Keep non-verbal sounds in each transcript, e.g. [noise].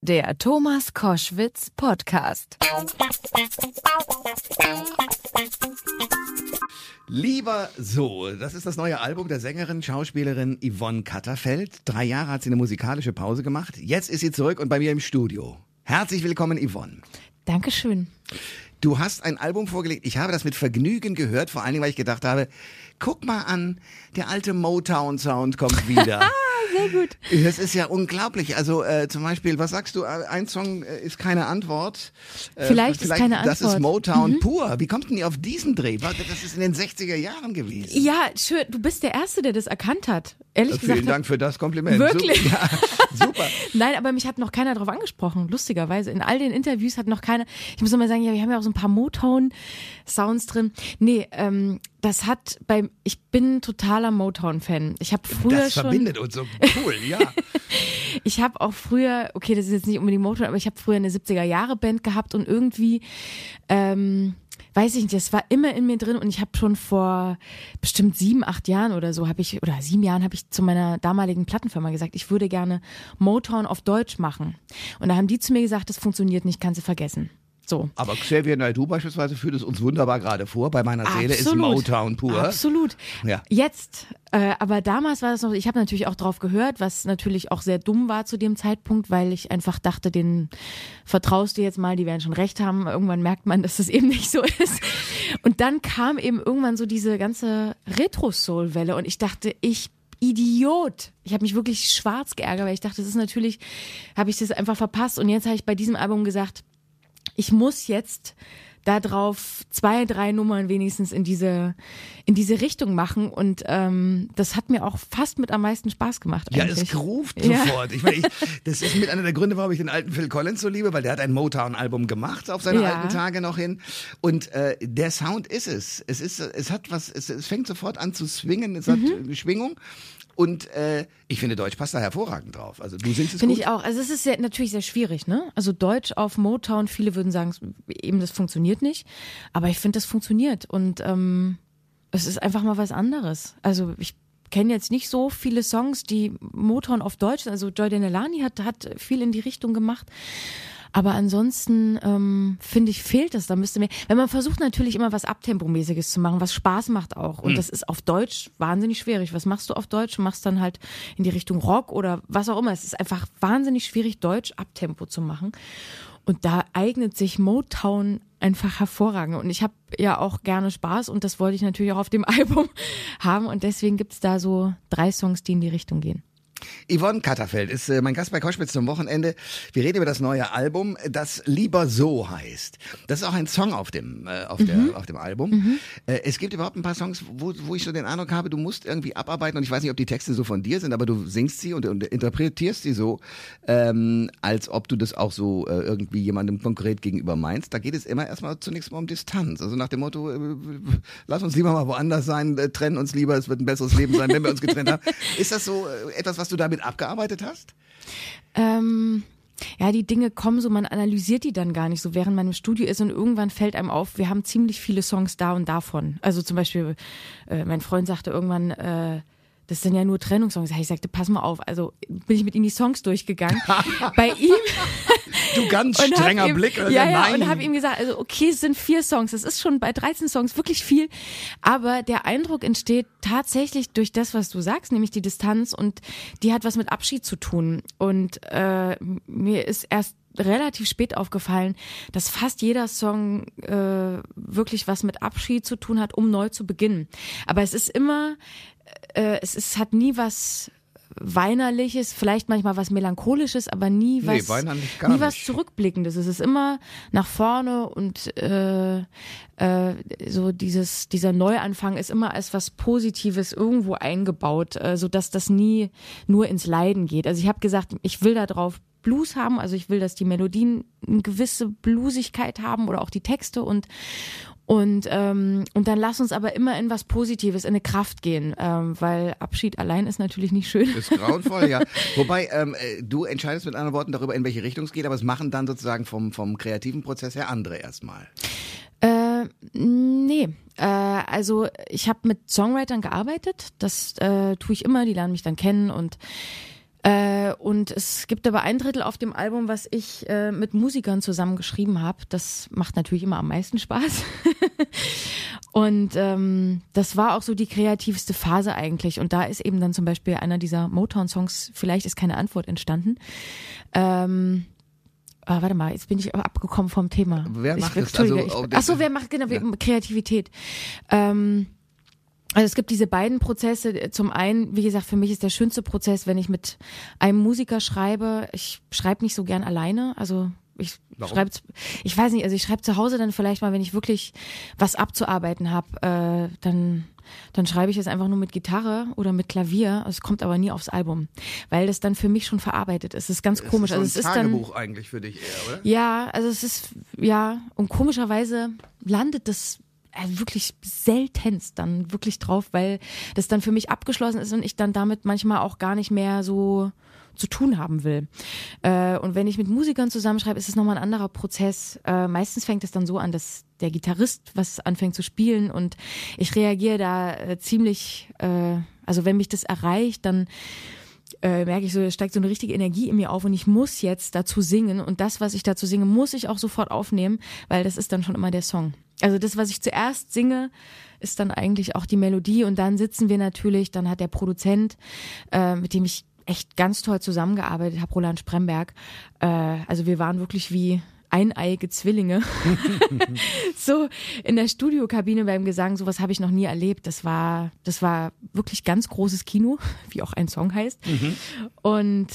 Der Thomas Koschwitz Podcast. Lieber so, das ist das neue Album der Sängerin, Schauspielerin Yvonne Katterfeld. Drei Jahre hat sie eine musikalische Pause gemacht. Jetzt ist sie zurück und bei mir im Studio. Herzlich willkommen, Yvonne. Dankeschön. Du hast ein Album vorgelegt. Ich habe das mit Vergnügen gehört, vor allen Dingen, weil ich gedacht habe, guck mal an, der alte Motown-Sound kommt wieder. [laughs] Sehr gut. Das ist ja unglaublich. Also äh, zum Beispiel, was sagst du? Ein Song äh, ist keine Antwort. Äh, vielleicht, ist keine Antwort. Das ist Motown mhm. pur. Wie kommt denn ihr auf diesen Dreh? Das ist in den 60er Jahren gewesen. Ja, schön. Du bist der Erste, der das erkannt hat. Ehrlich ja, gesagt. Vielen Dank für das Kompliment. Wirklich? Super. [laughs] Ja, super. Nein, aber mich hat noch keiner darauf angesprochen. Lustigerweise. In all den Interviews hat noch keiner. Ich muss immer sagen, ja, wir haben ja auch so ein paar Motown-Sounds drin. Nee, ähm, das hat beim, ich bin totaler Motown-Fan. Ich habe früher das schon. Das verbindet uns so cool, ja. [laughs] ich habe auch früher, okay, das ist jetzt nicht unbedingt Motown, aber ich habe früher eine 70er-Jahre-Band gehabt und irgendwie, ähm, weiß ich nicht, das war immer in mir drin und ich habe schon vor bestimmt sieben, acht Jahren oder so habe ich, oder sieben Jahren habe ich zu meiner damaligen Plattenfirma gesagt, ich würde gerne Motown auf Deutsch machen. Und da haben die zu mir gesagt, das funktioniert nicht, kannst du vergessen. So. Aber Xavier Naidoo beispielsweise führt es uns wunderbar gerade vor. Bei meiner Seele Absolut. ist Motown pur. Absolut. Ja. Jetzt, äh, aber damals war das noch, ich habe natürlich auch drauf gehört, was natürlich auch sehr dumm war zu dem Zeitpunkt, weil ich einfach dachte, den vertraust du jetzt mal, die werden schon recht haben. Irgendwann merkt man, dass das [laughs] eben nicht so ist. Und dann kam eben irgendwann so diese ganze Retro-Soul-Welle und ich dachte, ich Idiot. Ich habe mich wirklich schwarz geärgert, weil ich dachte, das ist natürlich, habe ich das einfach verpasst. Und jetzt habe ich bei diesem Album gesagt, ich muss jetzt da drauf zwei, drei Nummern wenigstens in diese, in diese Richtung machen. Und ähm, das hat mir auch fast mit am meisten Spaß gemacht. Eigentlich. Ja, es ruft ja. sofort. Ich meine, ich, [laughs] das ist mit einer der Gründe, warum ich den alten Phil Collins so liebe, weil der hat ein Motown-Album gemacht auf seine ja. alten Tage noch hin. Und äh, der Sound ist es. Es ist, es hat was, es, es fängt sofort an zu swingen, es hat mhm. Schwingung. Und äh, ich finde, Deutsch passt da hervorragend drauf. Also du singst es Finde ich auch. Also es ist sehr, natürlich sehr schwierig, ne? Also Deutsch auf Motown, viele würden sagen, eben das funktioniert nicht. Aber ich finde, das funktioniert. Und ähm, es ist einfach mal was anderes. Also ich kenne jetzt nicht so viele Songs, die Motown auf Deutsch sind. Also Joy Denelani hat, hat viel in die Richtung gemacht. Aber ansonsten ähm, finde ich, fehlt es. Da müsste mehr. Wenn man versucht natürlich immer was Abtempomäßiges zu machen, was Spaß macht auch. Und mhm. das ist auf Deutsch wahnsinnig schwierig. Was machst du auf Deutsch? Du machst dann halt in die Richtung Rock oder was auch immer. Es ist einfach wahnsinnig schwierig, Deutsch Abtempo zu machen. Und da eignet sich Motown einfach hervorragend. Und ich habe ja auch gerne Spaß und das wollte ich natürlich auch auf dem [laughs] Album haben. Und deswegen gibt's da so drei Songs, die in die Richtung gehen. Yvonne Katterfeld ist äh, mein Gast bei Koschwitz zum Wochenende. Wir reden über das neue Album, das Lieber so heißt. Das ist auch ein Song auf dem, äh, auf, mhm. der, auf dem Album. Mhm. Äh, es gibt überhaupt ein paar Songs, wo, wo ich so den Eindruck habe, du musst irgendwie abarbeiten und ich weiß nicht, ob die Texte so von dir sind, aber du singst sie und, und interpretierst sie so, ähm, als ob du das auch so äh, irgendwie jemandem konkret gegenüber meinst. Da geht es immer erstmal zunächst mal um Distanz. Also nach dem Motto, äh, lass uns lieber mal woanders sein, trennen uns lieber, es wird ein besseres Leben sein, wenn wir uns getrennt haben. [laughs] Ist das so etwas, was was du damit abgearbeitet hast? Ähm, ja, die Dinge kommen so, man analysiert die dann gar nicht so, während man im Studio ist und irgendwann fällt einem auf, wir haben ziemlich viele Songs da und davon. Also zum Beispiel, äh, mein Freund sagte irgendwann, äh, das sind ja nur Trennungssongs. Ich sagte, pass mal auf. Also bin ich mit ihm die Songs durchgegangen. [laughs] Bei ihm. Du ganz strenger ihm, Blick. Oder? Ja, ja, und habe ihm gesagt, also okay, es sind vier Songs. Das ist schon bei 13 Songs wirklich viel. Aber der Eindruck entsteht tatsächlich durch das, was du sagst, nämlich die Distanz. Und die hat was mit Abschied zu tun. Und äh, mir ist erst relativ spät aufgefallen, dass fast jeder Song äh, wirklich was mit Abschied zu tun hat, um neu zu beginnen. Aber es ist immer, äh, es ist, hat nie was weinerliches, vielleicht manchmal was melancholisches, aber nie was, nee, nie nicht. was zurückblickendes. Es ist immer nach vorne und äh, äh, so dieses dieser Neuanfang ist immer als was Positives irgendwo eingebaut, äh, so dass das nie nur ins Leiden geht. Also ich habe gesagt, ich will da drauf Blues haben. Also ich will, dass die Melodien eine gewisse Bluesigkeit haben oder auch die Texte und und ähm, und dann lass uns aber immer in was Positives, in eine Kraft gehen, ähm, weil Abschied allein ist natürlich nicht schön. Das ist grauenvoll, ja. [laughs] Wobei ähm, äh, du entscheidest mit anderen Worten darüber, in welche Richtung es geht, aber es machen dann sozusagen vom vom kreativen Prozess her andere erstmal. Äh, nee, äh, also ich habe mit Songwritern gearbeitet. Das äh, tue ich immer. Die lernen mich dann kennen und Äh, und es gibt aber ein Drittel auf dem Album, was ich äh, mit Musikern zusammen geschrieben habe. Das macht natürlich immer am meisten Spaß. [laughs] und ähm, das war auch so die kreativste Phase eigentlich. Und da ist eben dann zum Beispiel einer dieser Motown-Songs, vielleicht ist keine Antwort entstanden. Ähm, Ah, warte mal, jetzt bin ich abgekommen vom Thema. Wer macht ich, das? Also, ich, ach so, wer macht genau ja. Kreativität? Ähm, also es gibt diese beiden Prozesse. Zum einen, wie gesagt, für mich ist der schönste Prozess, wenn ich mit einem Musiker schreibe. Ich schreibe nicht so gern alleine. Also ich schreibe, ich weiß nicht, also ich schreibe zu Hause dann vielleicht mal, wenn ich wirklich was abzuarbeiten habe, äh, dann dann schreibe ich es einfach nur mit Gitarre oder mit Klavier. Es kommt aber nie aufs Album, weil das dann für mich schon verarbeitet ist. Es ist ganz das komisch. Ist so also es ist Tagebuch dann, eigentlich für dich eher, oder? Ja, also es ist ja und komischerweise landet das äh, wirklich seltenst dann wirklich drauf, weil das dann für mich abgeschlossen ist und ich dann damit manchmal auch gar nicht mehr so zu tun haben will. Äh, und wenn ich mit Musikern zusammenschreibe, ist es nochmal ein anderer Prozess. Äh, meistens fängt es dann so an, dass der Gitarrist was anfängt zu spielen und ich reagiere da ziemlich, also wenn mich das erreicht, dann merke ich so, es steigt so eine richtige Energie in mir auf und ich muss jetzt dazu singen und das, was ich dazu singe, muss ich auch sofort aufnehmen, weil das ist dann schon immer der Song. Also das, was ich zuerst singe, ist dann eigentlich auch die Melodie und dann sitzen wir natürlich, dann hat der Produzent, äh, mit dem ich echt ganz toll zusammengearbeitet habe, Roland Spremberg, äh, also wir waren wirklich wie eineiige Zwillinge. [laughs] so in der Studiokabine beim Gesang, sowas habe ich noch nie erlebt. Das war, das war wirklich ganz großes Kino, [laughs] wie auch ein Song heißt. Mhm. Und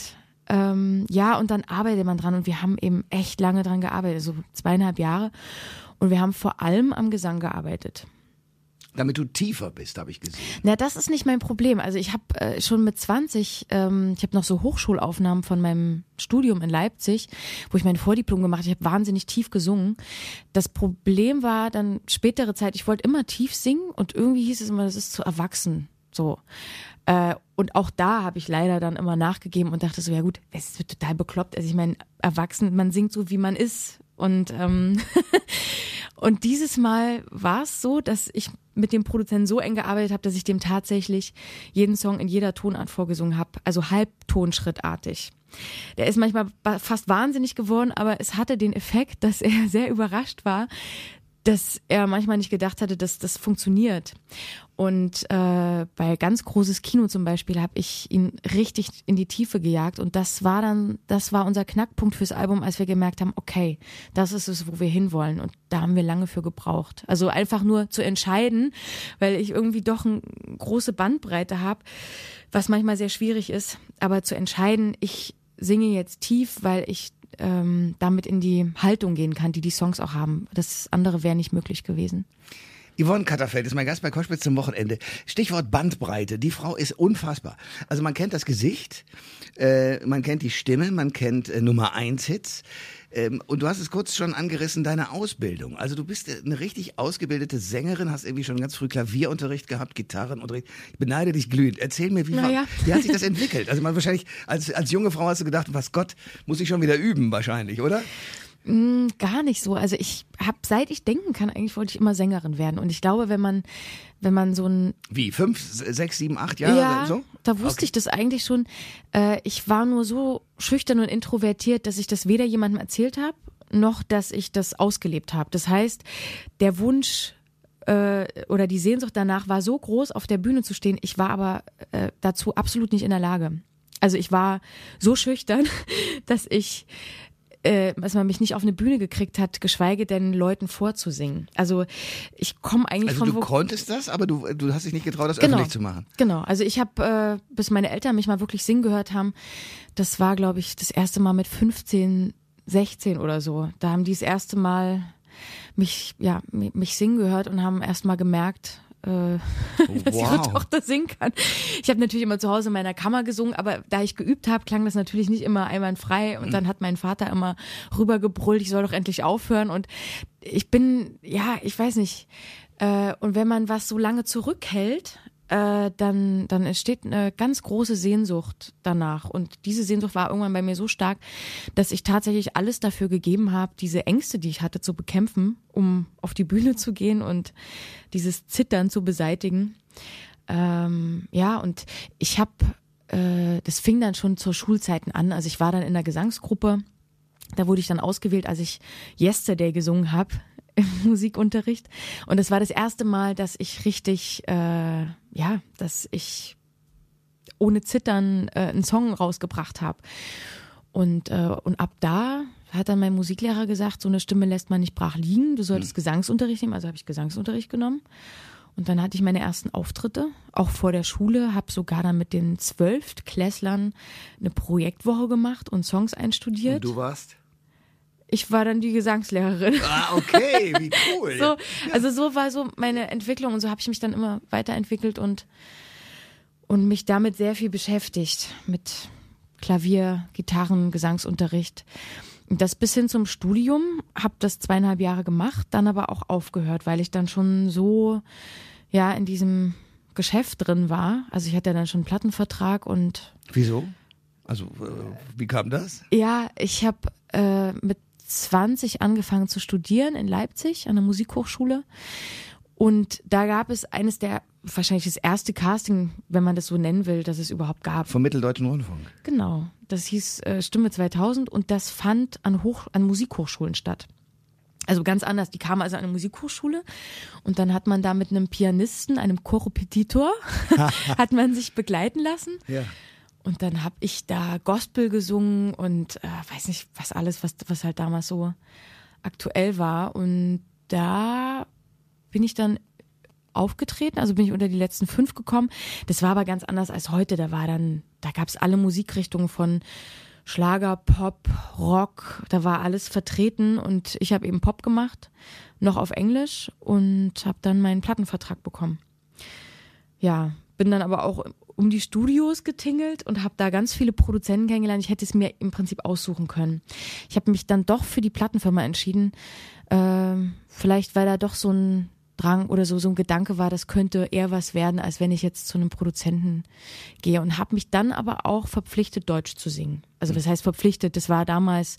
ähm, ja, und dann arbeitet man dran und wir haben eben echt lange dran gearbeitet, so zweieinhalb Jahre. Und wir haben vor allem am Gesang gearbeitet. Damit du tiefer bist, habe ich gesehen. Na, das ist nicht mein Problem. Also ich habe äh, schon mit 20, ähm, ich habe noch so Hochschulaufnahmen von meinem Studium in Leipzig, wo ich mein Vordiplom gemacht habe. Ich habe wahnsinnig tief gesungen. Das Problem war dann spätere Zeit, ich wollte immer tief singen und irgendwie hieß es immer, das ist zu erwachsen. So. Äh, und auch da habe ich leider dann immer nachgegeben und dachte so, ja gut, es wird total bekloppt. Also ich meine, erwachsen, man singt so, wie man ist. Und ähm, [laughs] Und dieses Mal war es so, dass ich mit dem Produzenten so eng gearbeitet habe, dass ich dem tatsächlich jeden Song in jeder Tonart vorgesungen habe, also halbtonschrittartig. Der ist manchmal fast wahnsinnig geworden, aber es hatte den Effekt, dass er [laughs] sehr überrascht war, dass er manchmal nicht gedacht hatte, dass das funktioniert. Und äh, bei ganz großes Kino zum Beispiel habe ich ihn richtig in die Tiefe gejagt und das war dann, das war unser Knackpunkt fürs Album, als wir gemerkt haben, okay, das ist es, wo wir hinwollen und da haben wir lange für gebraucht. Also einfach nur zu entscheiden, weil ich irgendwie doch eine große Bandbreite habe, was manchmal sehr schwierig ist, aber zu entscheiden, ich singe jetzt tief, weil ich ähm, damit in die Haltung gehen kann, die die Songs auch haben. Das andere wäre nicht möglich gewesen. Yvonne Katterfeld ist mein Gast bei Koschwitz zum Wochenende. Stichwort Bandbreite. Die Frau ist unfassbar. Also man kennt das Gesicht, äh, man kennt die Stimme, man kennt äh, Nummer eins Hits. Ähm, und du hast es kurz schon angerissen, deine Ausbildung. Also du bist eine richtig ausgebildete Sängerin, hast irgendwie schon ganz früh Klavierunterricht gehabt, Gitarrenunterricht. Ich beneide dich glühend. Erzähl mir, wie, naja. wie hat sich das entwickelt? Also man wahrscheinlich, als, als junge Frau hast du gedacht, was Gott, muss ich schon wieder üben wahrscheinlich, oder? Mm, gar nicht so. Also ich habe, seit ich denken kann, eigentlich wollte ich immer Sängerin werden. Und ich glaube, wenn man, wenn man so ein wie fünf, sechs, sieben, acht Jahre ja, so, da wusste okay. ich das eigentlich schon. Äh, ich war nur so schüchtern und introvertiert, dass ich das weder jemandem erzählt habe, noch dass ich das ausgelebt habe. Das heißt, der Wunsch äh, oder die Sehnsucht danach war so groß, auf der Bühne zu stehen. Ich war aber äh, dazu absolut nicht in der Lage. Also ich war so schüchtern, [laughs] dass ich äh, dass man mich nicht auf eine Bühne gekriegt hat, geschweige denn Leuten vorzusingen. Also ich komme eigentlich also von du konntest das, aber du, du hast dich nicht getraut, das genau, öffentlich zu machen. Genau, also ich habe, äh, bis meine Eltern mich mal wirklich singen gehört haben, das war, glaube ich, das erste Mal mit 15, 16 oder so. Da haben die das erste Mal mich, ja, mich singen gehört und haben erst mal gemerkt, äh, [laughs] dass wow. ihre Tochter singen kann. Ich habe natürlich immer zu Hause in meiner Kammer gesungen, aber da ich geübt habe, klang das natürlich nicht immer einwandfrei. Und dann hat mein Vater immer rübergebrüllt, ich soll doch endlich aufhören. Und ich bin, ja, ich weiß nicht. Äh, und wenn man was so lange zurückhält, äh, dann, dann entsteht eine ganz große Sehnsucht danach. Und diese Sehnsucht war irgendwann bei mir so stark, dass ich tatsächlich alles dafür gegeben habe, diese Ängste, die ich hatte, zu bekämpfen, um auf die Bühne zu gehen und dieses Zittern zu beseitigen. Ähm, ja, und ich habe äh, das fing dann schon zur Schulzeiten an. Also ich war dann in der Gesangsgruppe. Da wurde ich dann ausgewählt, als ich Yesterday gesungen habe [laughs] im Musikunterricht. Und es war das erste Mal, dass ich richtig, äh, ja, dass ich ohne Zittern äh, einen Song rausgebracht habe. Und, äh, und ab da hat dann mein Musiklehrer gesagt, so eine Stimme lässt man nicht brach liegen, du solltest mhm. Gesangsunterricht nehmen. Also habe ich Gesangsunterricht genommen. Und dann hatte ich meine ersten Auftritte, auch vor der Schule, habe sogar dann mit den Zwölftklässlern eine Projektwoche gemacht und Songs einstudiert. Und du warst? Ich war dann die Gesangslehrerin. Ah, okay, [laughs] wie cool. so, also so war so meine Entwicklung und so habe ich mich dann immer weiterentwickelt und, und mich damit sehr viel beschäftigt. Mit Klavier, Gitarren, Gesangsunterricht. Das bis hin zum Studium, habe das zweieinhalb Jahre gemacht, dann aber auch aufgehört, weil ich dann schon so ja in diesem Geschäft drin war. Also ich hatte dann schon einen Plattenvertrag und. Wieso? Also äh, wie kam das? Ja, ich habe äh, mit 20 angefangen zu studieren in Leipzig an der Musikhochschule. Und da gab es eines der, wahrscheinlich das erste Casting, wenn man das so nennen will, das es überhaupt gab. Vom Mitteldeutschen Rundfunk. Genau. Das hieß äh, Stimme 2000 und das fand an, Hoch, an Musikhochschulen statt. Also ganz anders. Die kamen also an eine Musikhochschule und dann hat man da mit einem Pianisten, einem Korrepetitor, [laughs] [laughs] hat man sich begleiten lassen. Ja. Und dann habe ich da Gospel gesungen und äh, weiß nicht, was alles, was, was halt damals so aktuell war. Und da bin ich dann aufgetreten, also bin ich unter die letzten fünf gekommen. Das war aber ganz anders als heute. Da war dann, da gab es alle Musikrichtungen von Schlager, Pop, Rock, da war alles vertreten und ich habe eben Pop gemacht, noch auf Englisch und habe dann meinen Plattenvertrag bekommen. Ja, bin dann aber auch um die Studios getingelt und habe da ganz viele Produzenten kennengelernt. Ich hätte es mir im Prinzip aussuchen können. Ich habe mich dann doch für die Plattenfirma entschieden. Äh, vielleicht weil da doch so ein Drang oder so so ein Gedanke war, das könnte eher was werden, als wenn ich jetzt zu einem Produzenten gehe und habe mich dann aber auch verpflichtet Deutsch zu singen. Also das heißt verpflichtet, das war damals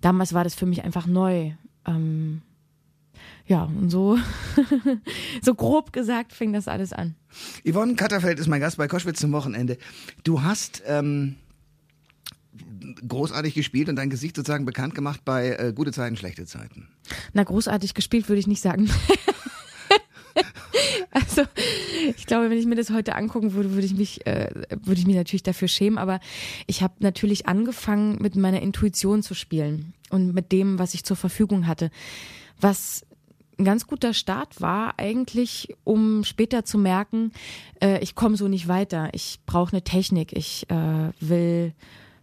damals war das für mich einfach neu. Ähm, ja, und so, [laughs] so grob gesagt fing das alles an. Yvonne Katterfeld ist mein Gast bei Koschwitz zum Wochenende. Du hast ähm, großartig gespielt und dein Gesicht sozusagen bekannt gemacht bei äh, Gute Zeiten, Schlechte Zeiten. Na, großartig gespielt würde ich nicht sagen. [laughs] also ich glaube, wenn ich mir das heute angucken würde, würde ich mich, äh, würde ich mich natürlich dafür schämen. Aber ich habe natürlich angefangen, mit meiner Intuition zu spielen und mit dem, was ich zur Verfügung hatte. Was ein ganz guter Start war eigentlich, um später zu merken, äh, ich komme so nicht weiter. Ich brauche eine Technik. Ich äh, will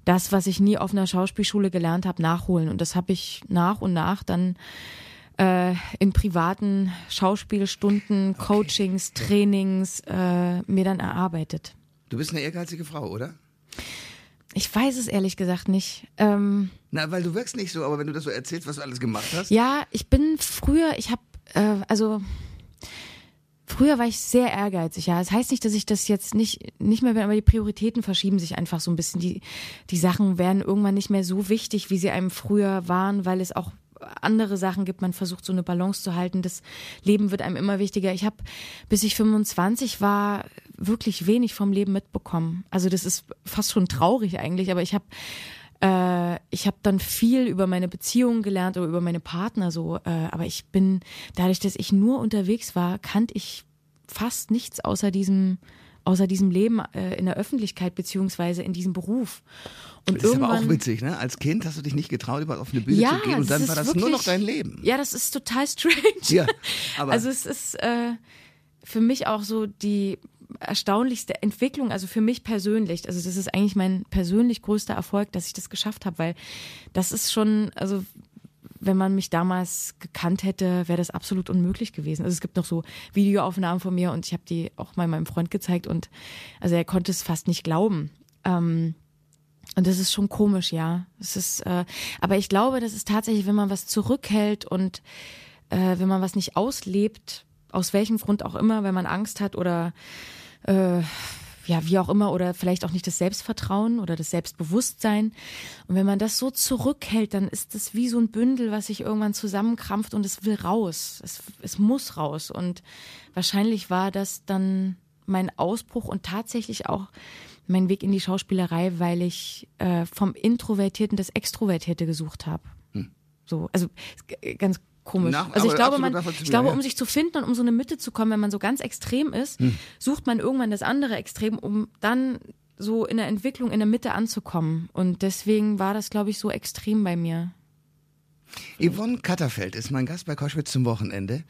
das, was ich nie auf einer Schauspielschule gelernt habe, nachholen. Und das habe ich nach und nach dann äh, in privaten Schauspielstunden, okay. Coachings, Trainings äh, mir dann erarbeitet. Du bist eine ehrgeizige Frau, oder? Ich weiß es ehrlich gesagt nicht. Ähm, Na, weil du wirkst nicht so, aber wenn du das so erzählst, was du alles gemacht hast. Ja, ich bin früher, ich habe, äh, also früher war ich sehr ehrgeizig. Ja, das heißt nicht, dass ich das jetzt nicht nicht mehr bin, aber die Prioritäten verschieben sich einfach so ein bisschen. Die die Sachen werden irgendwann nicht mehr so wichtig, wie sie einem früher waren, weil es auch andere Sachen gibt. Man versucht so eine Balance zu halten. Das Leben wird einem immer wichtiger. Ich habe, bis ich 25 war, wirklich wenig vom Leben mitbekommen. Also das ist fast schon traurig eigentlich, aber ich habe äh, ich habe dann viel über meine Beziehungen gelernt oder über meine Partner so, äh, aber ich bin dadurch, dass ich nur unterwegs war, kannte ich fast nichts außer diesem außer diesem Leben äh, in der Öffentlichkeit beziehungsweise in diesem Beruf. Und das ist aber auch witzig, ne? Als Kind hast du dich nicht getraut, überhaupt auf eine Bühne ja, zu gehen und dann war das wirklich, nur noch dein Leben. Ja, das ist total [laughs] strange. Ja, aber also es ist äh, für mich auch so die erstaunlichste Entwicklung, also für mich persönlich, also das ist eigentlich mein persönlich größter Erfolg, dass ich das geschafft habe, weil das ist schon, also wenn man mich damals gekannt hätte, wäre das absolut unmöglich gewesen. Also es gibt noch so Videoaufnahmen von mir und ich habe die auch mal meinem Freund gezeigt und also er konnte es fast nicht glauben. Ähm, und das ist schon komisch, ja. Es ist, äh, aber ich glaube, das ist tatsächlich, wenn man was zurückhält und äh, wenn man was nicht auslebt, aus welchem Grund auch immer, wenn man Angst hat oder äh, ja, wie auch immer, oder vielleicht auch nicht das Selbstvertrauen oder das Selbstbewusstsein. Und wenn man das so zurückhält, dann ist das wie so ein Bündel, was sich irgendwann zusammenkrampft und es will raus. Es, es muss raus. Und wahrscheinlich war das dann mein Ausbruch und tatsächlich auch meinen Weg in die Schauspielerei, weil ich äh, vom Introvertierten das Extrovertierte gesucht habe. Hm. So, also ganz komisch. Na, also ich glaube, man, ich glaube, um sich zu finden und um so eine Mitte zu kommen, wenn man so ganz extrem ist, hm. sucht man irgendwann das andere Extrem, um dann so in der Entwicklung in der Mitte anzukommen. Und deswegen war das, glaube ich, so extrem bei mir. Yvonne Katterfeld ist mein Gast bei Koschwitz zum Wochenende.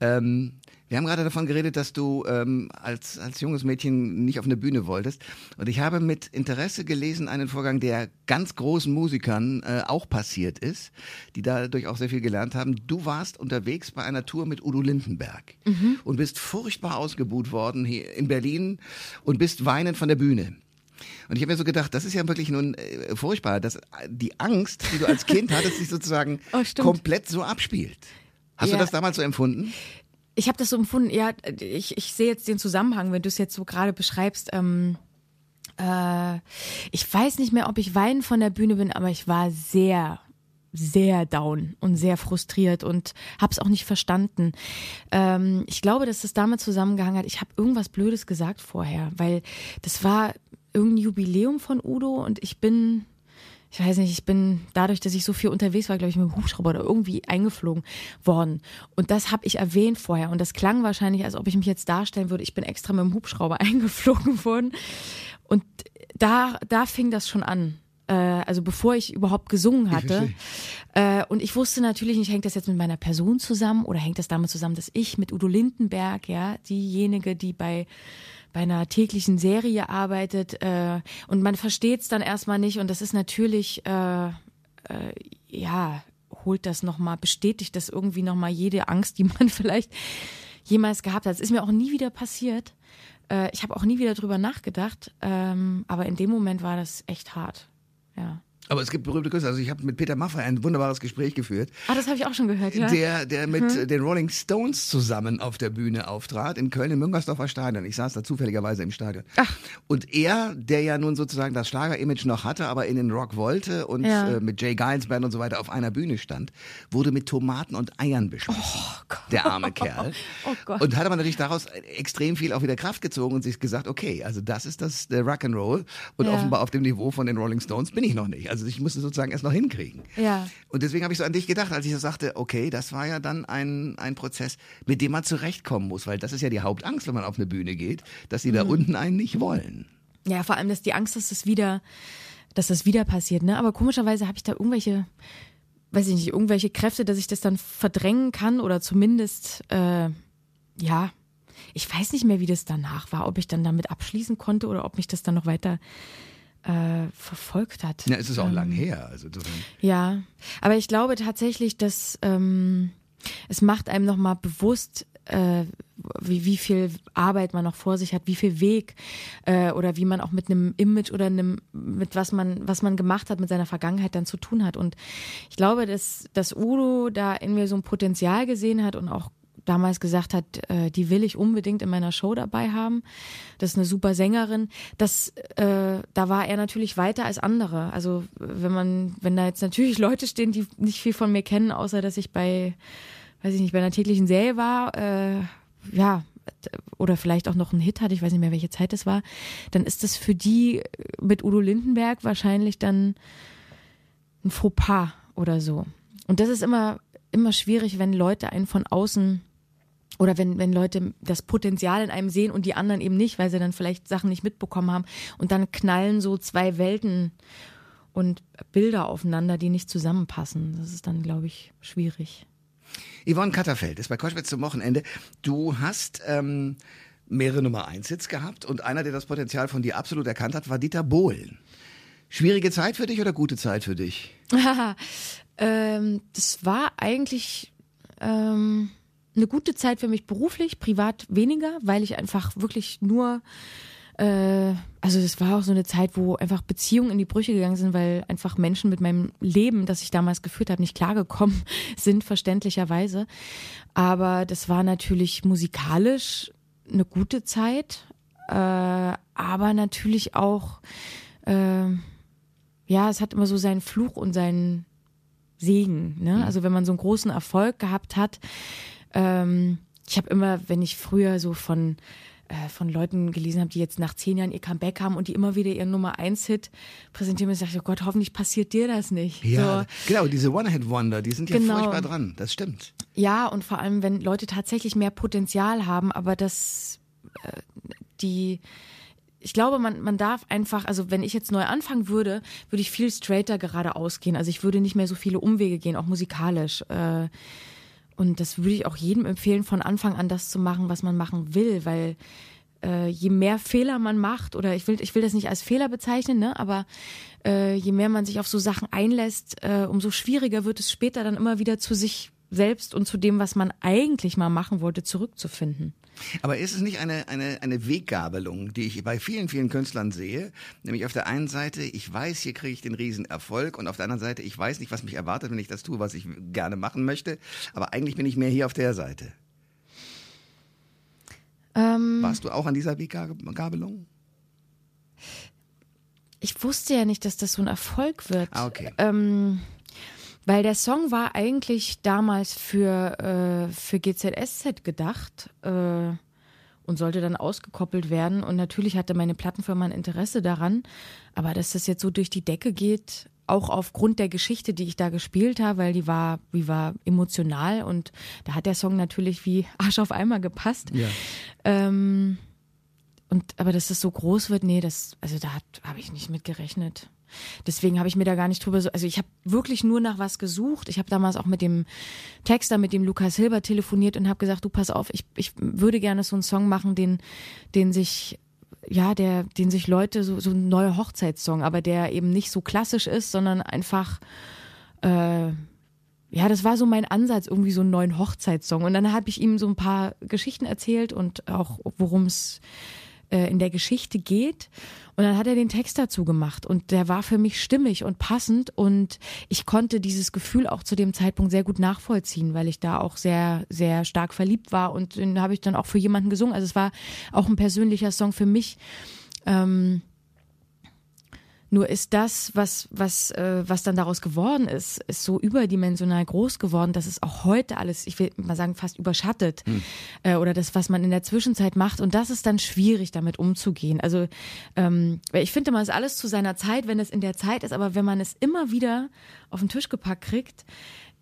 Ähm, wir haben gerade davon geredet, dass du ähm, als, als junges Mädchen nicht auf eine Bühne wolltest. Und ich habe mit Interesse gelesen einen Vorgang, der ganz großen Musikern äh, auch passiert ist, die dadurch auch sehr viel gelernt haben. Du warst unterwegs bei einer Tour mit Udo Lindenberg mhm. und bist furchtbar ausgebuht worden hier in Berlin und bist weinend von der Bühne. Und ich habe mir so gedacht, das ist ja wirklich nun äh, furchtbar, dass die Angst, die du als Kind [laughs] hattest, sich sozusagen oh, komplett so abspielt. Hast ja. du das damals so empfunden? Ich habe das so empfunden, ja, ich, ich sehe jetzt den Zusammenhang, wenn du es jetzt so gerade beschreibst. Ähm, äh, ich weiß nicht mehr, ob ich weinend von der Bühne bin, aber ich war sehr sehr down und sehr frustriert und habe es auch nicht verstanden. Ähm, ich glaube, dass das damit zusammengehangen hat. Ich habe irgendwas Blödes gesagt vorher, weil das war irgendein Jubiläum von Udo und ich bin, ich weiß nicht, ich bin dadurch, dass ich so viel unterwegs war, glaube ich, mit dem Hubschrauber oder irgendwie eingeflogen worden. Und das habe ich erwähnt vorher. Und das klang wahrscheinlich, als ob ich mich jetzt darstellen würde, ich bin extra mit dem Hubschrauber [laughs] eingeflogen worden. Und da, da fing das schon an äh, also bevor ich überhaupt gesungen hatte. Äh, und ich wusste natürlich nicht, hängt das jetzt mit meiner Person zusammen oder hängt das damit zusammen, dass ich mit Udo Lindenberg, ja, diejenige, die bei bei einer täglichen Serie arbeitet äh, und man versteht es dann erstmal nicht und das ist natürlich äh, äh, ja holt das nochmal, bestätigt das irgendwie nochmal jede Angst, die [laughs] man vielleicht jemals gehabt hat. Es ist mir auch nie wieder passiert. Äh, ich habe auch nie wieder drüber nachgedacht, ähm, aber in dem Moment war das echt hart. Ja. Aber es gibt berühmte Künstler. Also ich habe mit Peter Maffay ein wunderbares Gespräch geführt. Ah, das habe ich auch schon gehört, ja. Der, der mit hm. den Rolling Stones zusammen auf der Bühne auftrat, in Köln im Müngersdorfer Stadion. Ich saß da zufälligerweise im Stadion. Ach. Und er, der ja nun sozusagen das Schlager-Image noch hatte, aber in den Rock wollte und ja. äh, mit Jay Giles Band und so weiter auf einer Bühne stand, wurde mit Tomaten und Eiern beschmissen. Oh der arme Kerl. [laughs] Oh Gott. Und hat aber natürlich daraus extrem viel auch wieder Kraft gezogen und sich gesagt, okay, also das ist das der Rock'n'Roll und ja. offenbar auf dem Niveau von den Rolling Stones bin ich noch nicht. Also ich musste sozusagen erst noch hinkriegen. Ja. Und deswegen habe ich so an dich gedacht, als ich so sagte, okay, das war ja dann ein, ein Prozess, mit dem man zurechtkommen muss, weil das ist ja die Hauptangst, wenn man auf eine Bühne geht, dass sie mhm. da unten einen nicht wollen. Ja, vor allem, dass die Angst, dass das wieder, dass das wieder passiert, ne? Aber komischerweise habe ich da irgendwelche, weiß ich nicht, irgendwelche Kräfte, dass ich das dann verdrängen kann oder zumindest, äh, ja, ich weiß nicht mehr, wie das danach war, ob ich dann damit abschließen konnte oder ob mich das dann noch weiter äh, verfolgt hat. Ja, es ist auch ähm, lang her. Also, ja, aber ich glaube tatsächlich, dass ähm, es macht einem nochmal bewusst, äh, wie, wie viel Arbeit man noch vor sich hat, wie viel Weg äh, oder wie man auch mit einem Image oder einem, mit was man, was man gemacht hat, mit seiner Vergangenheit dann zu tun hat. Und ich glaube, dass, dass Udo da in mir so ein Potenzial gesehen hat und auch damals gesagt hat, äh, die will ich unbedingt in meiner Show dabei haben. Das ist eine super Sängerin. Das, äh, da war er natürlich weiter als andere. Also wenn man, wenn da jetzt natürlich Leute stehen, die nicht viel von mir kennen, außer dass ich bei, weiß ich nicht, bei einer täglichen Serie war, äh, ja, oder vielleicht auch noch einen Hit hatte, ich weiß nicht mehr, welche Zeit es war, dann ist das für die mit Udo Lindenberg wahrscheinlich dann ein Fauxpas oder so. Und das ist immer, immer schwierig, wenn Leute einen von außen oder wenn, wenn Leute das Potenzial in einem sehen und die anderen eben nicht, weil sie dann vielleicht Sachen nicht mitbekommen haben und dann knallen so zwei Welten und Bilder aufeinander, die nicht zusammenpassen. Das ist dann, glaube ich, schwierig. Yvonne Katterfeld ist bei Koschwitz zum Wochenende. Du hast ähm, mehrere Nummer 1 Hits gehabt und einer, der das Potenzial von dir absolut erkannt hat, war Dieter Bohlen. Schwierige Zeit für dich oder gute Zeit für dich? [laughs] ähm, das war eigentlich ähm, eine gute Zeit für mich beruflich, privat weniger, weil ich einfach wirklich nur äh, also es war auch so eine Zeit, wo einfach Beziehungen in die Brüche gegangen sind, weil einfach Menschen mit meinem Leben, das ich damals geführt habe, nicht klargekommen [laughs] sind, verständlicherweise. Aber das war natürlich musikalisch eine gute Zeit, äh, aber natürlich auch, äh, ja, es hat immer so seinen Fluch und seinen Segen. Ne? Mhm. Also wenn man so einen großen Erfolg gehabt hat, ähm, ich habe immer, wenn ich früher so von äh, von Leuten gelesen habe, die jetzt nach zehn Jahren ihr Comeback haben und die immer wieder ihren Nummer eins Hit präsentieren und ich oh Gott, hoffentlich passiert dir das nicht. Ja, so. genau, diese One-Hit-Wonder, die sind ja genau. furchtbar dran, das stimmt. Ja, und vor allem, wenn Leute tatsächlich mehr Potenzial haben, aber das, äh, die, ich glaube, man, man darf einfach, also wenn ich jetzt neu anfangen würde, würde ich viel straighter geradeaus gehen. Also ich würde nicht mehr so viele Umwege gehen, auch musikalisch. Äh, und das würde ich auch jedem empfehlen, von Anfang an das zu machen, was man machen will, weil äh, je mehr Fehler man macht, oder ich will, ich will das nicht als Fehler bezeichnen, ne, aber äh, je mehr man sich auf so Sachen einlässt, äh, umso schwieriger wird es später dann immer wieder zu sich selbst und zu dem, was man eigentlich mal machen wollte, zurückzufinden. Aber ist es nicht eine, eine, eine Weggabelung, die ich bei vielen, vielen Künstlern sehe? Nämlich auf der einen Seite, ich weiß, hier kriege ich den Riesenerfolg und auf der anderen Seite, ich weiß nicht, was mich erwartet, wenn ich das tue, was ich gerne machen möchte. Aber eigentlich bin ich mehr hier auf der Seite. Ähm, Warst du auch an dieser Weggabelung? Ich wusste ja nicht, dass das so ein Erfolg wird. Ah, okay. Ähm, weil der Song war eigentlich damals für, äh, für GZSZ gedacht äh, und sollte dann ausgekoppelt werden. Und natürlich hatte meine Plattenfirma ein Interesse daran. Aber dass das jetzt so durch die Decke geht, auch aufgrund der Geschichte, die ich da gespielt habe, weil die war, die war emotional und da hat der Song natürlich wie [laughs] Arsch auf Eimer gepasst. Ja. Ähm, und aber dass das so groß wird, nee, das, also da habe ich nicht mit gerechnet. Deswegen habe ich mir da gar nicht drüber so, also ich habe wirklich nur nach was gesucht. Ich habe damals auch mit dem Texter, mit dem Lukas Hilber telefoniert und habe gesagt, du pass auf, ich, ich würde gerne so einen Song machen, den, den sich ja, der, den sich Leute so, so ein neuer Hochzeitssong, aber der eben nicht so klassisch ist, sondern einfach äh, ja, das war so mein Ansatz, irgendwie so einen neuen Hochzeitssong. Und dann habe ich ihm so ein paar Geschichten erzählt und auch worum es äh, in der Geschichte geht. Und dann hat er den Text dazu gemacht und der war für mich stimmig und passend und ich konnte dieses Gefühl auch zu dem Zeitpunkt sehr gut nachvollziehen, weil ich da auch sehr, sehr stark verliebt war und den habe ich dann auch für jemanden gesungen. Also es war auch ein persönlicher Song für mich. Ähm, nur ist das, was, was, äh, was dann daraus geworden ist, ist so überdimensional groß geworden, dass es auch heute alles, ich will mal sagen, fast überschattet. Hm. Äh, oder das, was man in der Zwischenzeit macht. Und das ist dann schwierig, damit umzugehen. Also ähm, ich finde es ist alles zu seiner Zeit, wenn es in der Zeit ist, aber wenn man es immer wieder auf den Tisch gepackt kriegt,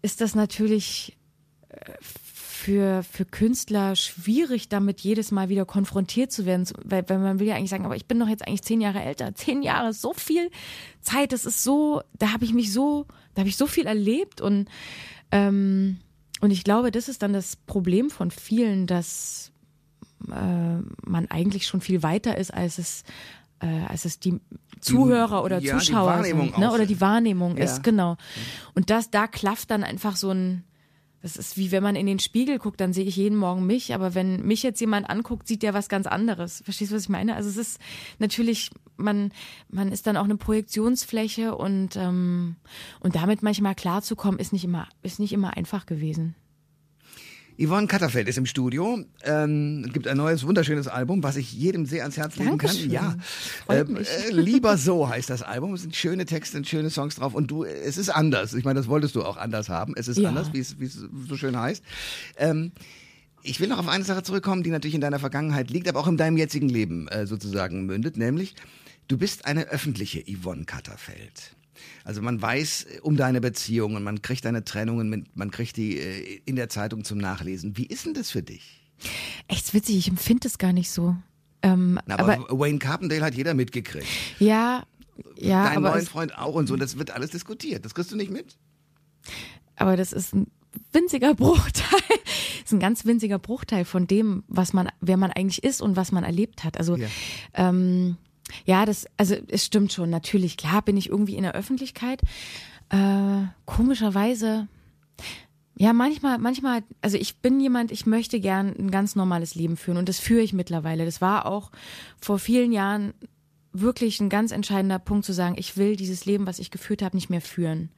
ist das natürlich äh, für, für Künstler schwierig, damit jedes Mal wieder konfrontiert zu werden, weil, weil man will ja eigentlich sagen, aber ich bin doch jetzt eigentlich zehn Jahre älter. Zehn Jahre so viel Zeit, das ist so, da habe ich mich so, da habe ich so viel erlebt und, ähm, und ich glaube, das ist dann das Problem von vielen, dass äh, man eigentlich schon viel weiter ist, als es äh, als es die Zuhörer oder ja, Zuschauer sind, ne? oder die Wahrnehmung ja. ist, genau. Und das, da klafft dann einfach so ein, das ist wie wenn man in den Spiegel guckt, dann sehe ich jeden Morgen mich, aber wenn mich jetzt jemand anguckt, sieht der was ganz anderes. Verstehst du, was ich meine? Also es ist natürlich, man, man ist dann auch eine Projektionsfläche und, ähm, und damit manchmal klarzukommen, ist nicht immer, ist nicht immer einfach gewesen. Yvonne Katterfeld ist im Studio. Ähm, gibt ein neues, wunderschönes Album, was ich jedem sehr ans Herz legen kann. Ja. Ähm, äh, lieber so heißt das Album. Es sind schöne Texte und schöne Songs drauf. Und du, es ist anders. Ich meine, das wolltest du auch anders haben. Es ist ja. anders, wie es, wie es so schön heißt. Ähm, ich will noch auf eine Sache zurückkommen, die natürlich in deiner Vergangenheit liegt, aber auch in deinem jetzigen Leben äh, sozusagen mündet, nämlich du bist eine öffentliche Yvonne Katterfeld. Also man weiß äh, um deine Beziehungen, man kriegt deine Trennungen, man kriegt die äh, in der Zeitung zum Nachlesen. Wie ist denn das für dich? Echt witzig, ich empfinde das gar nicht so. Ähm, Na, aber, aber, Wayne Carpendale hat jeder mitgekriegt. Ja, ja. Dein neuen Freund auch und so. Das wird alles diskutiert. Das kriegst du nicht mit? Aber das ist ein winziger [laughs] Bruchteil. das ist ein ganz winziger Bruchteil von dem, was man, wer man eigentlich ist und was man erlebt hat. Also ja. ähm, ja, das, also es stimmt schon, natürlich, klar bin ich irgendwie in der Öffentlichkeit. Äh, komischerweise, ja, manchmal, manchmal, also ich bin jemand, ich möchte gern ein ganz normales Leben führen und das führe ich mittlerweile. Das war auch vor vielen Jahren wirklich ein ganz entscheidender Punkt zu sagen, ich will dieses Leben, was ich geführt habe, nicht mehr führen.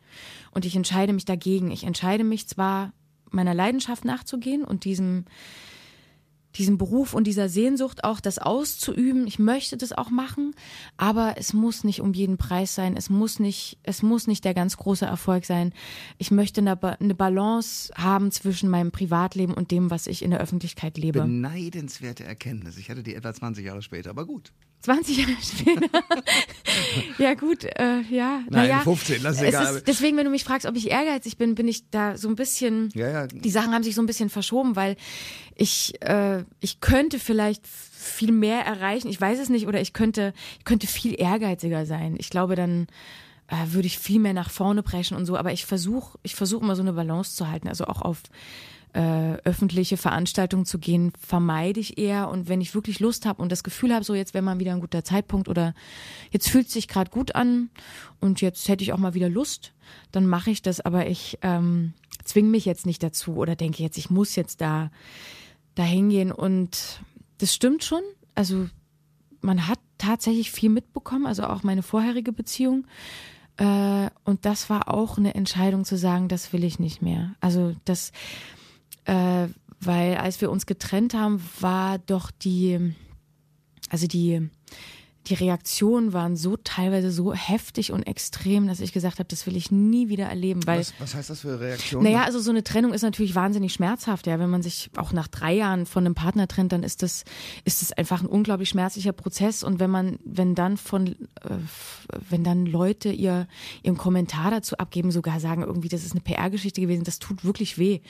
Und ich entscheide mich dagegen. Ich entscheide mich zwar, meiner Leidenschaft nachzugehen und diesem, diesem Beruf und dieser Sehnsucht auch das auszuüben. Ich möchte das auch machen, aber es muss nicht um jeden Preis sein. Es muss nicht, es muss nicht der ganz große Erfolg sein. Ich möchte eine, eine Balance haben zwischen meinem Privatleben und dem, was ich in der Öffentlichkeit lebe. Beneidenswerte Erkenntnis. Ich hatte die etwa 20 Jahre später, aber gut. 20 Jahre später. [laughs] ja, gut, äh, ja. Nein, naja, 15, das ist egal. Ist, deswegen, wenn du mich fragst, ob ich ehrgeizig bin, bin ich da so ein bisschen. Ja, ja. Die Sachen haben sich so ein bisschen verschoben, weil ich, äh, ich könnte vielleicht viel mehr erreichen. Ich weiß es nicht, oder ich könnte, ich könnte viel ehrgeiziger sein. Ich glaube, dann äh, würde ich viel mehr nach vorne preschen und so. Aber ich versuche, ich versuche immer so eine Balance zu halten. Also auch auf äh, öffentliche Veranstaltungen zu gehen, vermeide ich eher. Und wenn ich wirklich Lust habe und das Gefühl habe, so jetzt wäre mal wieder ein guter Zeitpunkt oder jetzt fühlt es sich gerade gut an und jetzt hätte ich auch mal wieder Lust, dann mache ich das. Aber ich ähm, zwinge mich jetzt nicht dazu oder denke jetzt, ich muss jetzt da, hingehen. Und das stimmt schon. Also man hat tatsächlich viel mitbekommen, also auch meine vorherige Beziehung. Äh, und das war auch eine Entscheidung zu sagen, das will ich nicht mehr. Also das, äh, weil als wir uns getrennt haben, war doch die, also die, die Reaktionen waren so teilweise so heftig und extrem, dass ich gesagt habe, das will ich nie wieder erleben. Weil, was, was heißt das für Reaktionen? Naja, also so eine Trennung ist natürlich wahnsinnig schmerzhaft. Ja, wenn man sich auch nach drei Jahren von einem Partner trennt, dann ist das ist das einfach ein unglaublich schmerzlicher Prozess. Und wenn man, wenn dann von, äh, wenn dann Leute ihr ihren Kommentar dazu abgeben, sogar sagen irgendwie, das ist eine PR-Geschichte gewesen, das tut wirklich weh.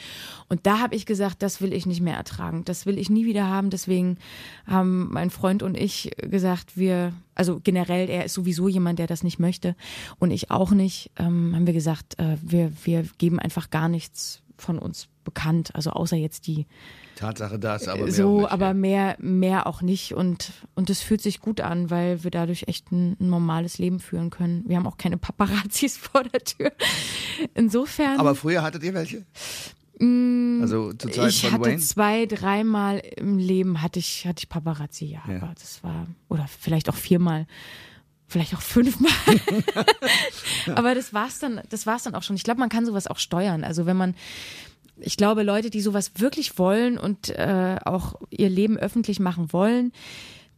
Und da habe ich gesagt, das will ich nicht mehr ertragen. Das will ich nie wieder haben. Deswegen haben mein Freund und ich gesagt, wir also generell, er ist sowieso jemand, der das nicht möchte und ich auch nicht, ähm, haben wir gesagt, äh, wir, wir geben einfach gar nichts von uns bekannt, also außer jetzt die Tatsache das, aber mehr so, nicht, aber ja. mehr, mehr auch nicht und und es fühlt sich gut an, weil wir dadurch echt ein, ein, normales Leben führen können. Wir haben auch keine Paparazzis [laughs] vor der Tür. Insofern. Aber früher hattet ihr welche? Mm, Also zur Zeit ich von hatte Wayne? zwei, dreimal im Leben hatte ich, hatte ich Paparazzi, ja, Ja. aber das war, oder vielleicht auch viermal, vielleicht auch fünfmal. [laughs] aber das war's dann, das war's dann auch schon. Ich glaube, man kann sowas auch steuern. Also wenn man, ich glaube, Leute, die sowas wirklich wollen und äh, auch ihr Leben öffentlich machen wollen,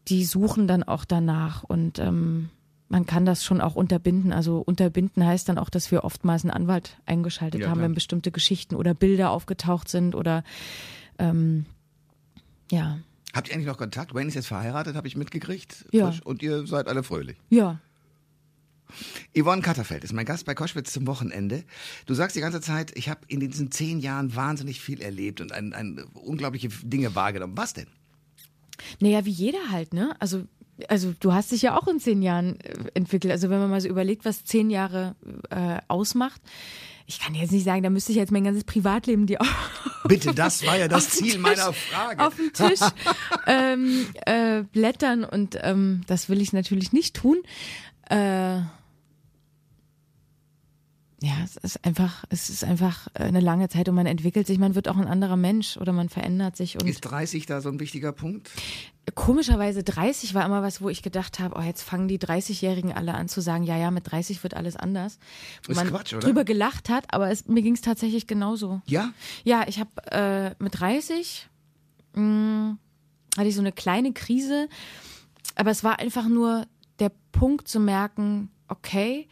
die suchen dann auch danach und ähm, man kann das schon auch unterbinden. Also unterbinden heißt dann auch, dass wir oftmals einen Anwalt eingeschaltet Ja, haben, klar. wenn bestimmte Geschichten oder Bilder aufgetaucht sind oder ähm, ja, Habt ihr eigentlich noch Kontakt? Wayne ist jetzt verheiratet, habe ich mitgekriegt. Ja. Frisch. Und ihr seid alle fröhlich. ja. Yvonne Katterfeld ist mein Gast bei Koschwitz zum Wochenende. Du sagst die ganze Zeit, ich habe in diesen zehn Jahren wahnsinnig viel erlebt und ein, ein, unglaubliche Dinge wahrgenommen. Was denn? Naja, wie jeder halt, ne? Also, also du hast dich ja auch in zehn Jahren äh, entwickelt. Also wenn man mal so überlegt, was zehn Jahre äh, ausmacht. Ich kann jetzt nicht sagen, da müsste ich jetzt mein ganzes Privatleben dir Bitte, das war ja das auf Ziel Tisch- meiner Frage. auf den Tisch ähm, äh, blättern und ähm, das will ich natürlich nicht tun. Äh, ja, es ist einfach, es ist einfach eine lange Zeit und man entwickelt sich, man wird auch ein anderer Mensch oder man verändert sich und Ist 30 da so ein wichtiger Punkt? komischerweise 30 war immer was, wo ich gedacht habe, oh, jetzt fangen die 30-Jährigen alle an zu sagen, ja, ja, mit 30 wird alles anders. Wo Ist man Quatsch, oder? drüber gelacht hat, aber es, mir ging es tatsächlich genauso. Ja? Ja, ich habe äh, mit 30 mh, hatte ich so eine kleine Krise, aber es war einfach nur der Punkt zu merken, okay,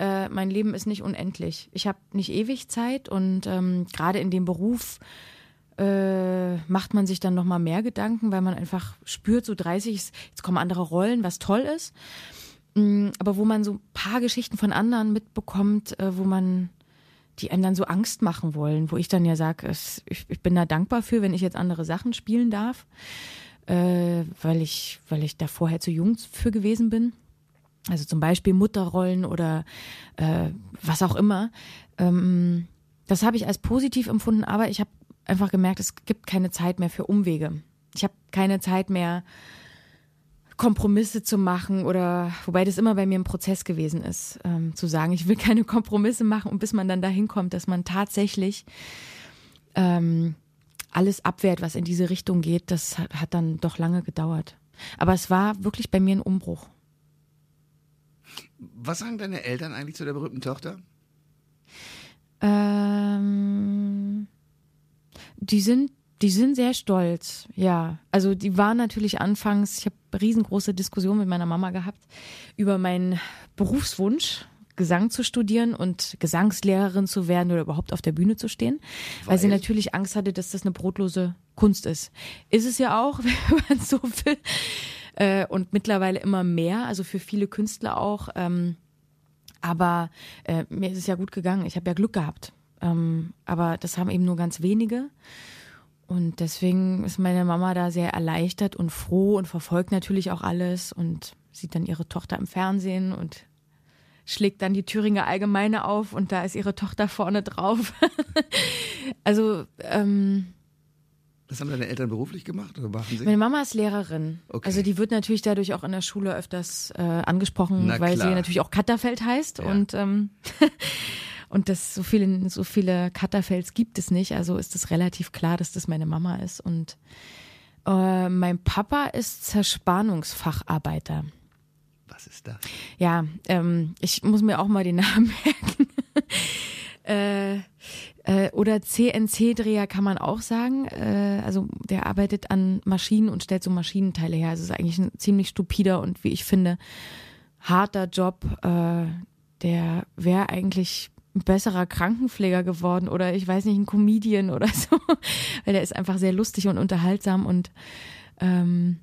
äh, mein Leben ist nicht unendlich. Ich habe nicht ewig Zeit und ähm, gerade in dem Beruf äh, macht man sich dann noch mal mehr Gedanken, weil man einfach spürt, so 30, ist, jetzt kommen andere Rollen, was toll ist. Mm, Aber wo man so ein paar Geschichten von anderen mitbekommt, äh, wo man die einem dann so Angst machen wollen, wo ich dann ja sage, ich, ich bin da dankbar für, wenn ich jetzt andere Sachen spielen darf, äh, weil ich, weil ich da vorher zu jung für gewesen bin. Also zum Beispiel Mutterrollen oder äh, was auch immer. Ähm, das habe ich als positiv empfunden, aber ich habe einfach gemerkt, es gibt keine Zeit mehr für Umwege. Ich habe keine Zeit mehr, Kompromisse zu machen oder wobei das immer bei mir ein Prozess gewesen ist, ähm, zu sagen, ich will keine Kompromisse machen und bis man dann dahin kommt, dass man tatsächlich ähm, alles abwehrt, was in diese Richtung geht, das hat, hat dann doch lange gedauert. Aber es war wirklich bei mir ein Umbruch. Was sagen deine Eltern eigentlich zu der berühmten Tochter? Ähm, die sind Die sind sehr stolz, ja. Also die waren natürlich anfangs, ich habe riesengroße Diskussionen mit meiner Mama gehabt über meinen Berufswunsch, Gesang zu studieren und Gesangslehrerin zu werden oder überhaupt auf der Bühne zu stehen, weil, weil sie natürlich Angst hatte, dass das eine brotlose Kunst ist. Ist es ja auch, [laughs] wenn man so will. Äh, und mittlerweile immer mehr, also für viele Künstler auch. Ähm, aber äh, mir ist es ja gut gegangen. Ich habe ja Glück gehabt. Ähm, aber das haben eben nur ganz wenige. Und deswegen ist meine Mama da sehr erleichtert und froh und verfolgt natürlich auch alles und sieht dann ihre Tochter im Fernsehen und schlägt dann die Thüringer Allgemeine auf und da ist ihre Tochter vorne drauf. [laughs] also ähm, was haben deine Eltern beruflich gemacht oder machen sie? Meine Mama ist Lehrerin. Okay. Also die wird natürlich dadurch auch in der Schule öfters äh, angesprochen, Na weil klar. sie natürlich auch Katterfeld heißt ja. und ähm, [laughs] und das so viele so viele Katterfelds gibt es nicht. Also ist es relativ klar, dass das meine Mama ist und äh, mein Papa ist Zerspannungsfacharbeiter. Was ist das? Ja, ähm, ich muss mir auch mal den Namen [laughs] merken. Äh, äh, oder CNC-Dreher kann man auch sagen. Äh, also der arbeitet an Maschinen und stellt so Maschinenteile her. Also es ist eigentlich ein ziemlich stupider und wie ich finde harter Job. Äh, der wäre eigentlich ein besserer Krankenpfleger geworden oder ich weiß nicht, ein Comedian oder [laughs] so. Weil der ist einfach sehr lustig und unterhaltsam und ähm,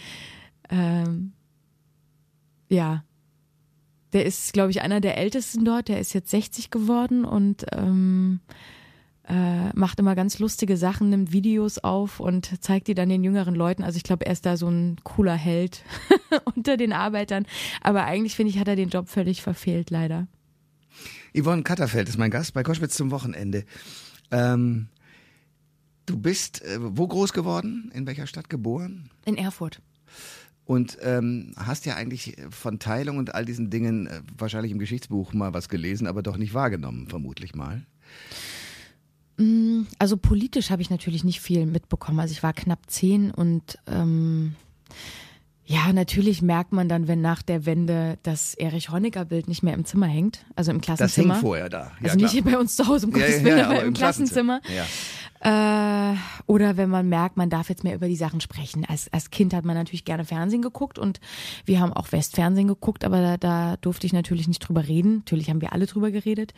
[laughs] ähm, ja, der ist, glaube ich, einer der ältesten dort. Der ist jetzt 60 geworden und ähm, äh, macht immer ganz lustige Sachen, nimmt Videos auf und zeigt die dann den jüngeren Leuten. Also ich glaube, er ist da so ein cooler Held [laughs] unter den Arbeitern. Aber eigentlich finde ich, hat er den Job völlig verfehlt, leider. Yvonne Katterfeld ist mein Gast bei Koschwitz zum Wochenende. Ähm, du bist äh, wo groß geworden? In welcher Stadt geboren? In Erfurt. Und ähm, hast ja eigentlich von Teilung und all diesen Dingen äh, wahrscheinlich im Geschichtsbuch mal was gelesen, aber doch nicht wahrgenommen, vermutlich mal. Mm, also politisch habe ich natürlich nicht viel mitbekommen. Also ich war knapp zehn und ähm, ja, natürlich merkt man dann, wenn nach der Wende das Erich Honecker Bild nicht mehr im Zimmer hängt, also im Klassenzimmer. Das hing vorher da. Ja, also nicht bei uns zu Hause, um Gottes ja, Willen, ja, aber im, im Klassenzimmer. Klassenzimmer. Ja. Äh, oder wenn man merkt, man darf jetzt mehr über die Sachen sprechen. Als, als Kind hat man natürlich gerne Fernsehen geguckt und wir haben auch Westfernsehen geguckt, aber da, da durfte ich natürlich nicht drüber reden. Natürlich haben wir alle drüber geredet.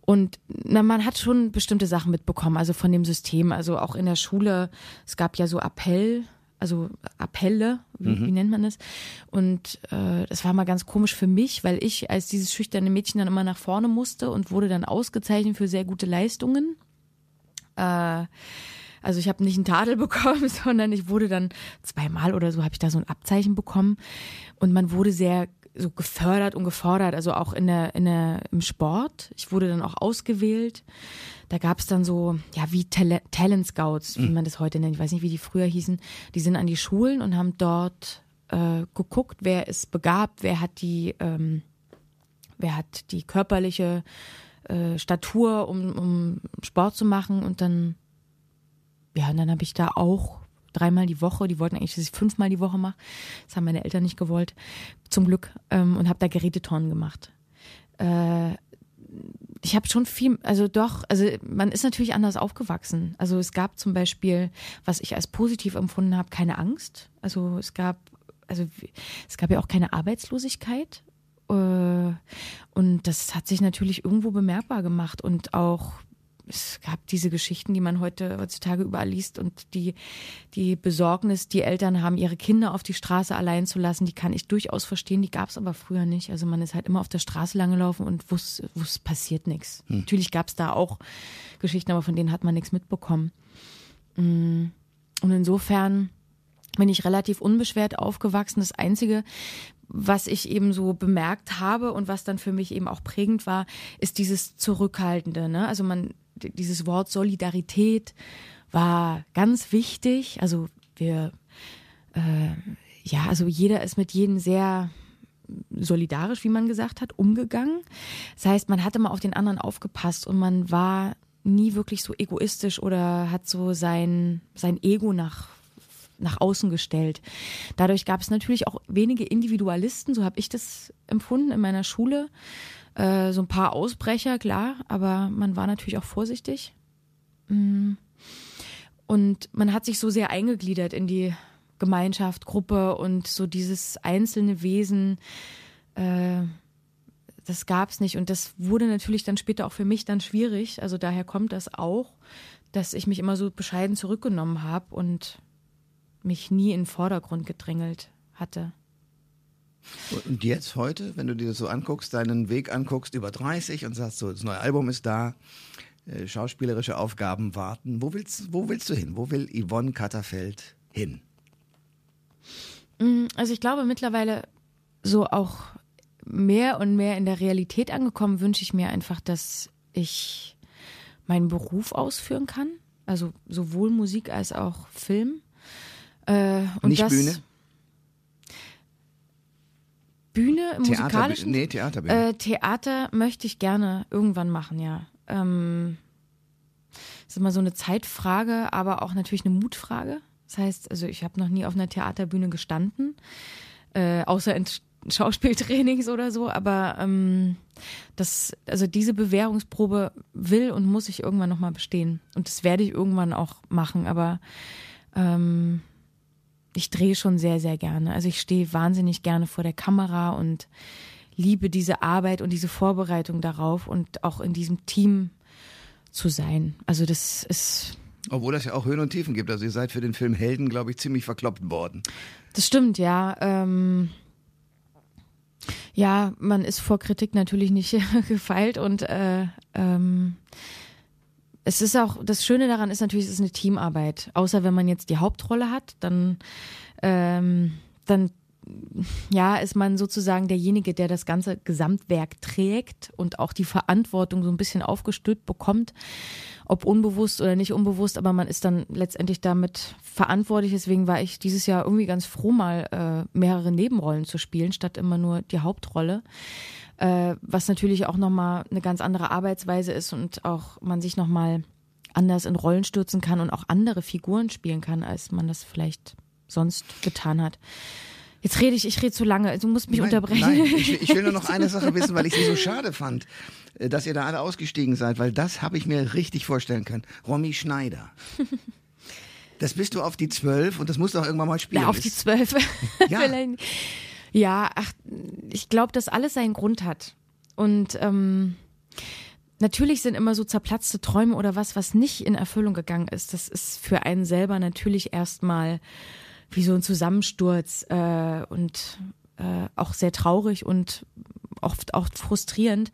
Und na, man hat schon bestimmte Sachen mitbekommen, also von dem System, also auch in der Schule. Es gab ja so Appell, also Appelle, wie, mhm. wie, nennt man das? Und äh, das war mal ganz komisch für mich, weil ich als dieses schüchterne Mädchen dann immer nach vorne musste und wurde dann ausgezeichnet für sehr gute Leistungen. Äh, also ich habe nicht einen Tadel [laughs] bekommen, sondern ich wurde dann zweimal oder so habe ich da so ein Abzeichen bekommen und man wurde sehr so gefördert und gefordert, also auch in der, in der, im Sport. Ich wurde dann auch ausgewählt. Da gab es dann so, ja, wie Tal Talent Scouts, wie mhm. man das heute nennt. Ich weiß nicht, wie die früher hießen. Die sind an die Schulen und haben dort äh, geguckt, wer ist begabt, wer hat die, ähm, wer hat die körperliche äh, Statur, um, um Sport zu machen. Und dann, ja, und dann habe ich da auch dreimal die Woche, die wollten eigentlich, dass ich fünfmal die Woche mache. Das haben meine Eltern nicht gewollt, zum Glück. Ähm, und habe da Gerätetonnen gemacht. Äh, ich habe schon viel, also doch, also man ist natürlich anders aufgewachsen. Also es gab zum Beispiel, was ich als positiv empfunden habe, keine Angst. Also es gab, also es gab ja auch keine Arbeitslosigkeit. Äh, und das hat sich natürlich irgendwo bemerkbar gemacht und auch es gab diese Geschichten, die man heute heutzutage überall liest und die die Besorgnis, die Eltern haben, ihre Kinder auf die Straße allein zu lassen, die kann ich durchaus verstehen. Die gab es aber früher nicht. Also man ist halt immer auf der Straße langgelaufen und wusste, wusste passiert nichts. Hm. Natürlich gab es da auch Geschichten, aber von denen hat man nichts mitbekommen. Mm. Und insofern bin ich relativ unbeschwert aufgewachsen. Das Einzige, was ich eben so bemerkt habe und was dann für mich eben auch prägend war, ist dieses Zurückhaltende. Ne? Also man, dieses Wort Solidarität war ganz wichtig. Also wir, äh, ja, also jeder ist mit jedem sehr solidarisch, wie man gesagt hat, umgegangen. Das heißt, man hatte mal auf den anderen aufgepasst und man war nie wirklich so egoistisch oder hat so sein, sein Ego nach nach außen gestellt. Dadurch gab es natürlich auch wenige Individualisten, so habe ich das empfunden in meiner Schule. Äh, so ein paar Ausbrecher, klar, aber man war natürlich auch vorsichtig. Mm. und man hat sich so sehr eingegliedert in die Gemeinschaft, Gruppe und so dieses einzelne Wesen, äh, das gab es nicht. Und das wurde natürlich dann später auch für mich dann schwierig. Also daher kommt das auch, dass ich mich immer so bescheiden zurückgenommen habe und mich nie in den Vordergrund gedrängelt hatte. Und jetzt heute, wenn du dir das so anguckst, deinen Weg anguckst, über 30 und sagst so, das neue Album ist da, äh, schauspielerische Aufgaben warten, wo willst, wo willst du hin? Wo will Yvonne Katterfeld hin? Mm, also ich glaube mittlerweile so auch mehr und mehr in der Realität angekommen, wünsche ich mir einfach, dass ich meinen Beruf ausführen kann. Also sowohl Musik als auch Film. Äh, und Nicht das, Bühne? Bühne, musikalisch? Nee, Theaterbühne. Äh, Theater möchte ich gerne irgendwann machen, ja. Ähm, ist immer so eine Zeitfrage, aber auch natürlich eine Mutfrage. Das heißt, also ich habe noch nie auf einer Theaterbühne gestanden, äh, außer in Schauspieltrainings oder so, aber ähm, das, also diese Bewährungsprobe will und muss ich irgendwann nochmal bestehen. Und das werde ich irgendwann auch machen, aber ähm, ich drehe schon sehr, sehr gerne. Also ich stehe wahnsinnig gerne vor der Kamera und liebe diese Arbeit und diese Vorbereitung darauf und auch in diesem Team zu sein. Also das ist. Obwohl das ja auch Höhen und Tiefen gibt. Also ihr seid für den Film Helden, glaube ich, ziemlich verkloppt worden. Das stimmt, ja. Ähm, ja, man ist vor Kritik natürlich nicht [laughs] gefeilt und äh, ähm, es ist auch, das Schöne daran ist natürlich, es ist eine Teamarbeit. Außer wenn man jetzt die Hauptrolle hat, dann, ähm, dann ja, ist man sozusagen derjenige, der das ganze Gesamtwerk trägt und auch die Verantwortung so ein bisschen aufgestülpt bekommt, ob unbewusst oder nicht unbewusst, aber man ist dann letztendlich damit verantwortlich. Deswegen war ich dieses Jahr irgendwie ganz froh, mal äh, mehrere Nebenrollen zu spielen, statt immer nur die Hauptrolle äh, was natürlich auch nochmal eine ganz andere Arbeitsweise ist und auch man sich nochmal anders in Rollen stürzen kann und auch andere Figuren spielen kann, als man das vielleicht sonst getan hat. Jetzt rede ich, ich rede zu lange, du musst mich nein, unterbrechen. Nein, ich, ich, will [laughs] nur noch eine Sache wissen, weil ich sie so schade fand, äh, dass ihr da alle ausgestiegen seid, weil das habe ich mir richtig vorstellen können. Romy Schneider. [laughs] Das bist du auf die zwölf und das musst du auch irgendwann mal spielen. Ja, auf die zwölf. [laughs] Ja. Ja, ach, ich glaube, dass alles seinen Grund hat. Und ähm, natürlich sind immer so zerplatzte Träume oder was, was nicht in Erfüllung gegangen ist. Das ist für einen selber natürlich erstmal wie so ein Zusammensturz äh, und äh, auch sehr traurig und oft auch frustrierend.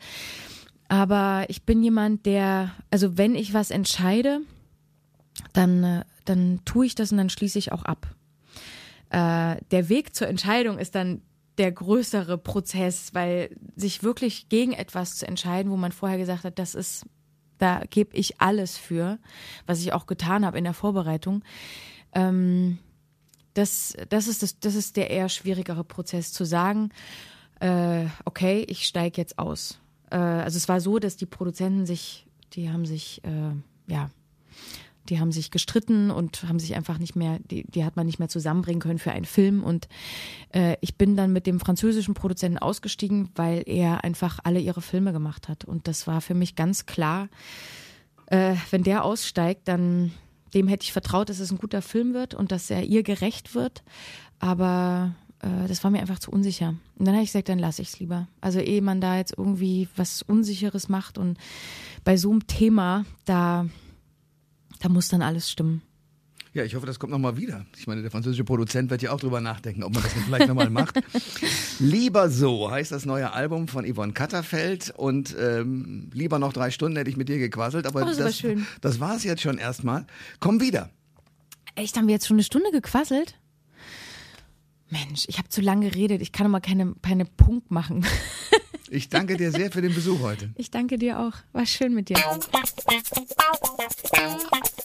Aber ich bin jemand, der, also wenn ich was entscheide, dann, äh, dann tue ich das und dann schließe ich auch ab. Äh, der Weg zur Entscheidung ist dann der größere Prozess, weil sich wirklich gegen etwas zu entscheiden, wo man vorher gesagt hat, das ist, da gebe ich alles für, was ich auch getan habe in der Vorbereitung. Ähm, das, das, ist das, das ist der eher schwierigere Prozess zu sagen, äh, okay, ich steige jetzt aus. Äh, also es war so, dass die Produzenten sich, die haben sich, äh, ja, die haben sich gestritten und haben sich einfach nicht mehr, die, die hat man nicht mehr zusammenbringen können für einen Film. Und äh, ich bin dann mit dem französischen Produzenten ausgestiegen, weil er einfach alle ihre Filme gemacht hat. Und das war für mich ganz klar, äh, wenn der aussteigt, dann dem hätte ich vertraut, dass es ein guter Film wird und dass er ihr gerecht wird. Aber äh, das war mir einfach zu unsicher. Und dann habe ich gesagt, dann lasse ich es lieber. Also ehe man da jetzt irgendwie was Unsicheres macht und bei so einem Thema, da da muss dann alles stimmen. Ja, ich hoffe, das kommt nochmal wieder. Ich meine, der französische Produzent wird ja auch drüber nachdenken, ob man das vielleicht nochmal macht. [laughs] Lieber so heißt das neue Album von Yvonne Katterfeld und ähm, lieber noch drei Stunden hätte ich mit dir gequasselt, aber oh, das, das, war das war es jetzt schon erstmal. Komm wieder. Echt, haben wir jetzt schon eine Stunde gequasselt? Mensch, ich habe zu lange geredet. Ich kann doch mal keine, keine Punkt machen. [laughs] Ich danke dir sehr für den Besuch heute. Ich danke dir auch. War schön mit dir.